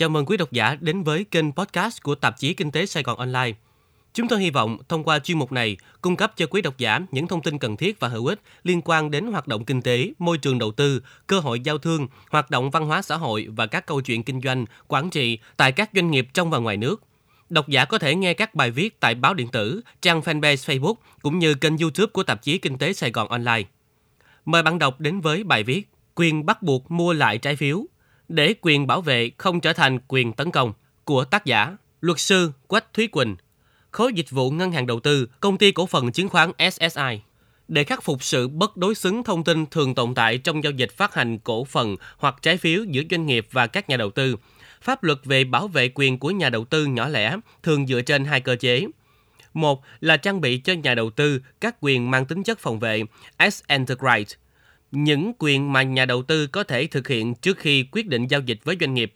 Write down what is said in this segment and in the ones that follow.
Chào mừng quý độc giả đến với kênh podcast của tạp chí Kinh tế Sài Gòn Online. Chúng tôi hy vọng thông qua chuyên mục này cung cấp cho quý độc giả những thông tin cần thiết và hữu ích liên quan đến hoạt động kinh tế, môi trường đầu tư, cơ hội giao thương, hoạt động văn hóa xã hội và các câu chuyện kinh doanh, quản trị tại các doanh nghiệp trong và ngoài nước. Độc giả có thể nghe các bài viết tại báo điện tử, trang fanpage Facebook cũng như kênh YouTube của tạp chí Kinh tế Sài Gòn Online. Mời bạn đọc đến với bài viết Quyền bắt buộc mua lại trái phiếu để quyền bảo vệ không trở thành quyền tấn công của tác giả luật sư Quách Thúy Quỳnh, khối dịch vụ ngân hàng đầu tư, công ty cổ phần chứng khoán SSI. Để khắc phục sự bất đối xứng thông tin thường tồn tại trong giao dịch phát hành cổ phần hoặc trái phiếu giữa doanh nghiệp và các nhà đầu tư, pháp luật về bảo vệ quyền của nhà đầu tư nhỏ lẻ thường dựa trên hai cơ chế. Một là trang bị cho nhà đầu tư các quyền mang tính chất phòng vệ, as enterprise, những quyền mà nhà đầu tư có thể thực hiện trước khi quyết định giao dịch với doanh nghiệp.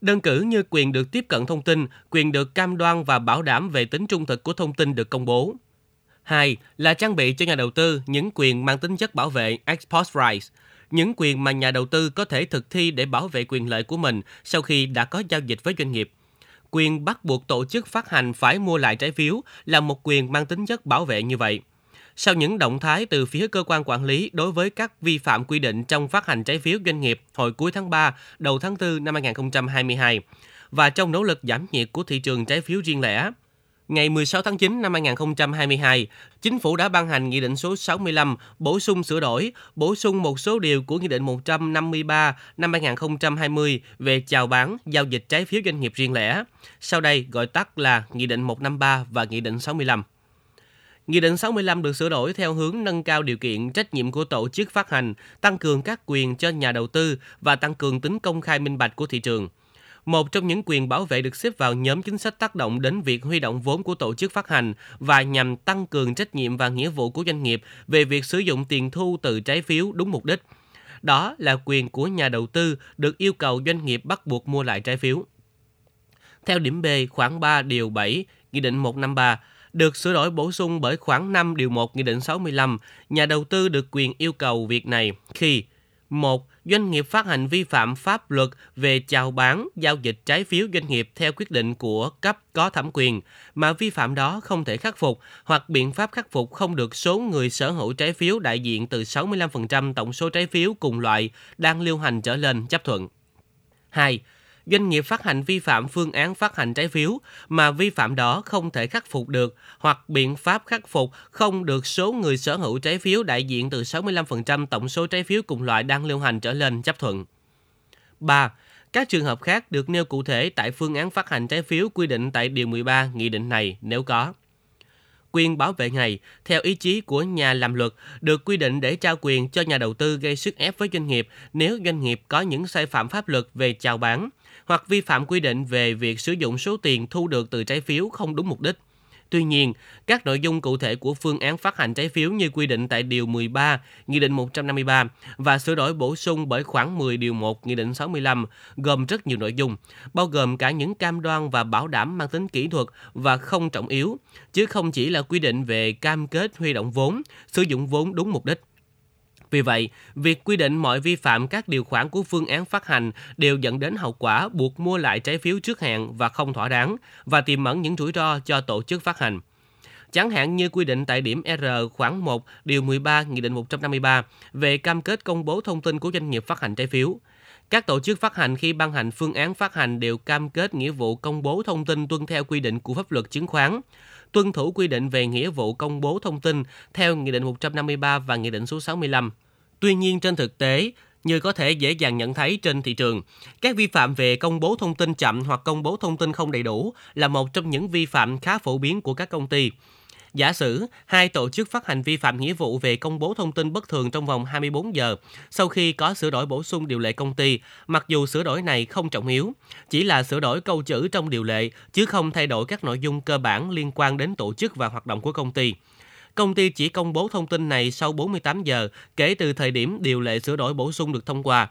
Đơn cử như quyền được tiếp cận thông tin, quyền được cam đoan và bảo đảm về tính trung thực của thông tin được công bố. Hai là trang bị cho nhà đầu tư những quyền mang tính chất bảo vệ ex post rights, những quyền mà nhà đầu tư có thể thực thi để bảo vệ quyền lợi của mình sau khi đã có giao dịch với doanh nghiệp. Quyền bắt buộc tổ chức phát hành phải mua lại trái phiếu là một quyền mang tính chất bảo vệ như vậy sau những động thái từ phía cơ quan quản lý đối với các vi phạm quy định trong phát hành trái phiếu doanh nghiệp hồi cuối tháng 3, đầu tháng 4 năm 2022 và trong nỗ lực giảm nhiệt của thị trường trái phiếu riêng lẻ. Ngày 16 tháng 9 năm 2022, Chính phủ đã ban hành Nghị định số 65 bổ sung sửa đổi, bổ sung một số điều của Nghị định 153 năm 2020 về chào bán, giao dịch trái phiếu doanh nghiệp riêng lẻ. Sau đây gọi tắt là Nghị định 153 và Nghị định 65. Nghị định 65 được sửa đổi theo hướng nâng cao điều kiện trách nhiệm của tổ chức phát hành, tăng cường các quyền cho nhà đầu tư và tăng cường tính công khai minh bạch của thị trường. Một trong những quyền bảo vệ được xếp vào nhóm chính sách tác động đến việc huy động vốn của tổ chức phát hành và nhằm tăng cường trách nhiệm và nghĩa vụ của doanh nghiệp về việc sử dụng tiền thu từ trái phiếu đúng mục đích. Đó là quyền của nhà đầu tư được yêu cầu doanh nghiệp bắt buộc mua lại trái phiếu. Theo điểm B khoảng 3 điều 7 Nghị định 153, được sửa đổi bổ sung bởi khoảng 5 điều 1 Nghị định 65, nhà đầu tư được quyền yêu cầu việc này khi một Doanh nghiệp phát hành vi phạm pháp luật về chào bán, giao dịch trái phiếu doanh nghiệp theo quyết định của cấp có thẩm quyền, mà vi phạm đó không thể khắc phục hoặc biện pháp khắc phục không được số người sở hữu trái phiếu đại diện từ 65% tổng số trái phiếu cùng loại đang lưu hành trở lên chấp thuận. 2 doanh nghiệp phát hành vi phạm phương án phát hành trái phiếu mà vi phạm đó không thể khắc phục được hoặc biện pháp khắc phục không được số người sở hữu trái phiếu đại diện từ 65% tổng số trái phiếu cùng loại đang lưu hành trở lên chấp thuận. 3. Các trường hợp khác được nêu cụ thể tại phương án phát hành trái phiếu quy định tại Điều 13 Nghị định này nếu có. Quyền bảo vệ này, theo ý chí của nhà làm luật, được quy định để trao quyền cho nhà đầu tư gây sức ép với doanh nghiệp nếu doanh nghiệp có những sai phạm pháp luật về chào bán, hoặc vi phạm quy định về việc sử dụng số tiền thu được từ trái phiếu không đúng mục đích. Tuy nhiên, các nội dung cụ thể của phương án phát hành trái phiếu như quy định tại Điều 13, Nghị định 153 và sửa đổi bổ sung bởi khoảng 10 Điều 1, Nghị định 65 gồm rất nhiều nội dung, bao gồm cả những cam đoan và bảo đảm mang tính kỹ thuật và không trọng yếu, chứ không chỉ là quy định về cam kết huy động vốn, sử dụng vốn đúng mục đích. Vì vậy, việc quy định mọi vi phạm các điều khoản của phương án phát hành đều dẫn đến hậu quả buộc mua lại trái phiếu trước hạn và không thỏa đáng và tiềm ẩn những rủi ro cho tổ chức phát hành. Chẳng hạn như quy định tại điểm R khoảng 1 điều 13 Nghị định 153 về cam kết công bố thông tin của doanh nghiệp phát hành trái phiếu. Các tổ chức phát hành khi ban hành phương án phát hành đều cam kết nghĩa vụ công bố thông tin tuân theo quy định của pháp luật chứng khoán, tuân thủ quy định về nghĩa vụ công bố thông tin theo Nghị định 153 và Nghị định số 65. Tuy nhiên trên thực tế, như có thể dễ dàng nhận thấy trên thị trường, các vi phạm về công bố thông tin chậm hoặc công bố thông tin không đầy đủ là một trong những vi phạm khá phổ biến của các công ty. Giả sử hai tổ chức phát hành vi phạm nghĩa vụ về công bố thông tin bất thường trong vòng 24 giờ sau khi có sửa đổi bổ sung điều lệ công ty, mặc dù sửa đổi này không trọng yếu, chỉ là sửa đổi câu chữ trong điều lệ chứ không thay đổi các nội dung cơ bản liên quan đến tổ chức và hoạt động của công ty. Công ty chỉ công bố thông tin này sau 48 giờ kể từ thời điểm điều lệ sửa đổi bổ sung được thông qua.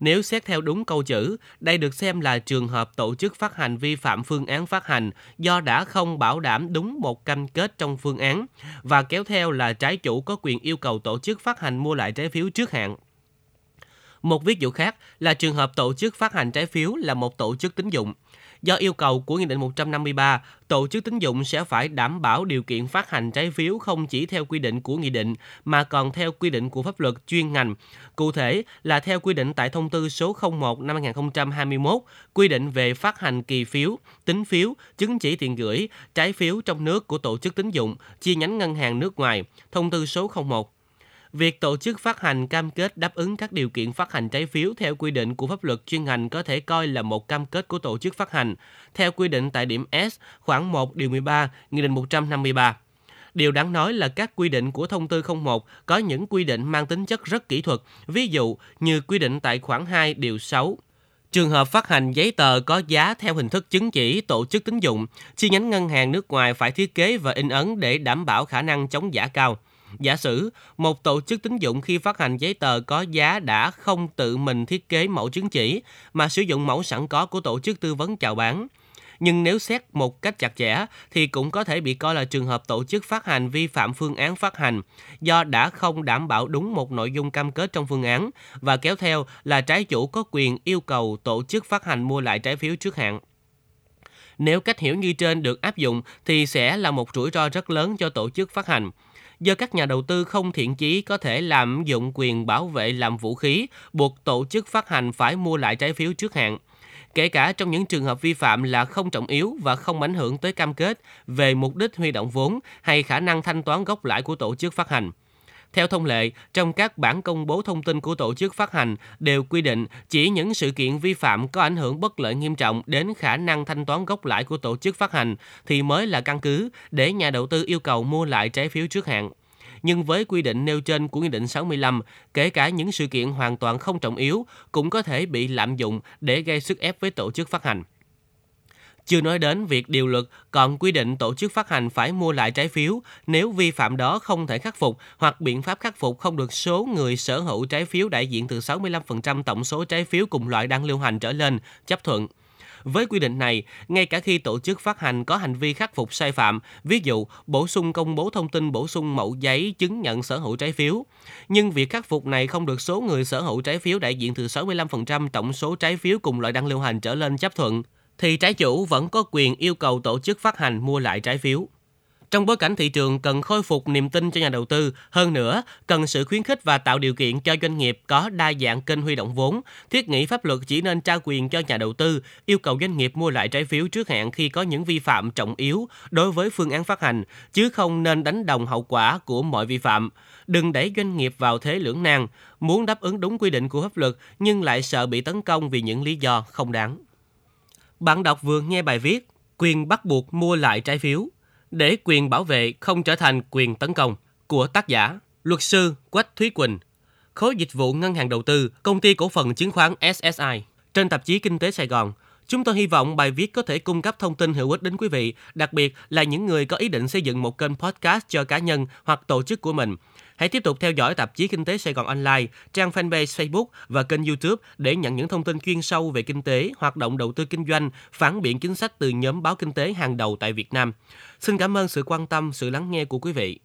Nếu xét theo đúng câu chữ, đây được xem là trường hợp tổ chức phát hành vi phạm phương án phát hành do đã không bảo đảm đúng một cam kết trong phương án và kéo theo là trái chủ có quyền yêu cầu tổ chức phát hành mua lại trái phiếu trước hạn. Một ví dụ khác là trường hợp tổ chức phát hành trái phiếu là một tổ chức tín dụng. Do yêu cầu của Nghị định 153, tổ chức tín dụng sẽ phải đảm bảo điều kiện phát hành trái phiếu không chỉ theo quy định của nghị định mà còn theo quy định của pháp luật chuyên ngành. Cụ thể là theo quy định tại thông tư số 01 năm 2021, quy định về phát hành kỳ phiếu, tính phiếu, chứng chỉ tiền gửi, trái phiếu trong nước của tổ chức tín dụng, chi nhánh ngân hàng nước ngoài, thông tư số 01 Việc tổ chức phát hành cam kết đáp ứng các điều kiện phát hành trái phiếu theo quy định của pháp luật chuyên ngành có thể coi là một cam kết của tổ chức phát hành, theo quy định tại điểm S khoảng 1 điều 13 Nghị định 153. Điều đáng nói là các quy định của thông tư 01 có những quy định mang tính chất rất kỹ thuật, ví dụ như quy định tại khoản 2 điều 6 Trường hợp phát hành giấy tờ có giá theo hình thức chứng chỉ tổ chức tín dụng, chi nhánh ngân hàng nước ngoài phải thiết kế và in ấn để đảm bảo khả năng chống giả cao. Giả sử, một tổ chức tín dụng khi phát hành giấy tờ có giá đã không tự mình thiết kế mẫu chứng chỉ mà sử dụng mẫu sẵn có của tổ chức tư vấn chào bán. Nhưng nếu xét một cách chặt chẽ thì cũng có thể bị coi là trường hợp tổ chức phát hành vi phạm phương án phát hành do đã không đảm bảo đúng một nội dung cam kết trong phương án và kéo theo là trái chủ có quyền yêu cầu tổ chức phát hành mua lại trái phiếu trước hạn. Nếu cách hiểu như trên được áp dụng thì sẽ là một rủi ro rất lớn cho tổ chức phát hành do các nhà đầu tư không thiện chí có thể lạm dụng quyền bảo vệ làm vũ khí, buộc tổ chức phát hành phải mua lại trái phiếu trước hạn. Kể cả trong những trường hợp vi phạm là không trọng yếu và không ảnh hưởng tới cam kết về mục đích huy động vốn hay khả năng thanh toán gốc lãi của tổ chức phát hành. Theo thông lệ, trong các bản công bố thông tin của tổ chức phát hành đều quy định chỉ những sự kiện vi phạm có ảnh hưởng bất lợi nghiêm trọng đến khả năng thanh toán gốc lãi của tổ chức phát hành thì mới là căn cứ để nhà đầu tư yêu cầu mua lại trái phiếu trước hạn nhưng với quy định nêu trên của Nghị định 65, kể cả những sự kiện hoàn toàn không trọng yếu cũng có thể bị lạm dụng để gây sức ép với tổ chức phát hành. Chưa nói đến việc điều luật còn quy định tổ chức phát hành phải mua lại trái phiếu nếu vi phạm đó không thể khắc phục hoặc biện pháp khắc phục không được số người sở hữu trái phiếu đại diện từ 65% tổng số trái phiếu cùng loại đang lưu hành trở lên chấp thuận. Với quy định này, ngay cả khi tổ chức phát hành có hành vi khắc phục sai phạm, ví dụ bổ sung công bố thông tin bổ sung mẫu giấy chứng nhận sở hữu trái phiếu, nhưng việc khắc phục này không được số người sở hữu trái phiếu đại diện từ 65% tổng số trái phiếu cùng loại đang lưu hành trở lên chấp thuận, thì trái chủ vẫn có quyền yêu cầu tổ chức phát hành mua lại trái phiếu. Trong bối cảnh thị trường cần khôi phục niềm tin cho nhà đầu tư, hơn nữa, cần sự khuyến khích và tạo điều kiện cho doanh nghiệp có đa dạng kênh huy động vốn. Thiết nghĩ pháp luật chỉ nên trao quyền cho nhà đầu tư, yêu cầu doanh nghiệp mua lại trái phiếu trước hạn khi có những vi phạm trọng yếu đối với phương án phát hành, chứ không nên đánh đồng hậu quả của mọi vi phạm. Đừng đẩy doanh nghiệp vào thế lưỡng nan, muốn đáp ứng đúng quy định của pháp luật nhưng lại sợ bị tấn công vì những lý do không đáng. Bạn đọc vừa nghe bài viết Quyền bắt buộc mua lại trái phiếu để quyền bảo vệ không trở thành quyền tấn công của tác giả, luật sư Quách Thúy Quỳnh, khối dịch vụ ngân hàng đầu tư, công ty cổ phần chứng khoán SSI. Trên tạp chí Kinh tế Sài Gòn, chúng tôi hy vọng bài viết có thể cung cấp thông tin hữu ích đến quý vị, đặc biệt là những người có ý định xây dựng một kênh podcast cho cá nhân hoặc tổ chức của mình. Hãy tiếp tục theo dõi tạp chí Kinh tế Sài Gòn Online, trang fanpage Facebook và kênh YouTube để nhận những thông tin chuyên sâu về kinh tế, hoạt động đầu tư kinh doanh, phản biện chính sách từ nhóm báo kinh tế hàng đầu tại Việt Nam. Xin cảm ơn sự quan tâm, sự lắng nghe của quý vị.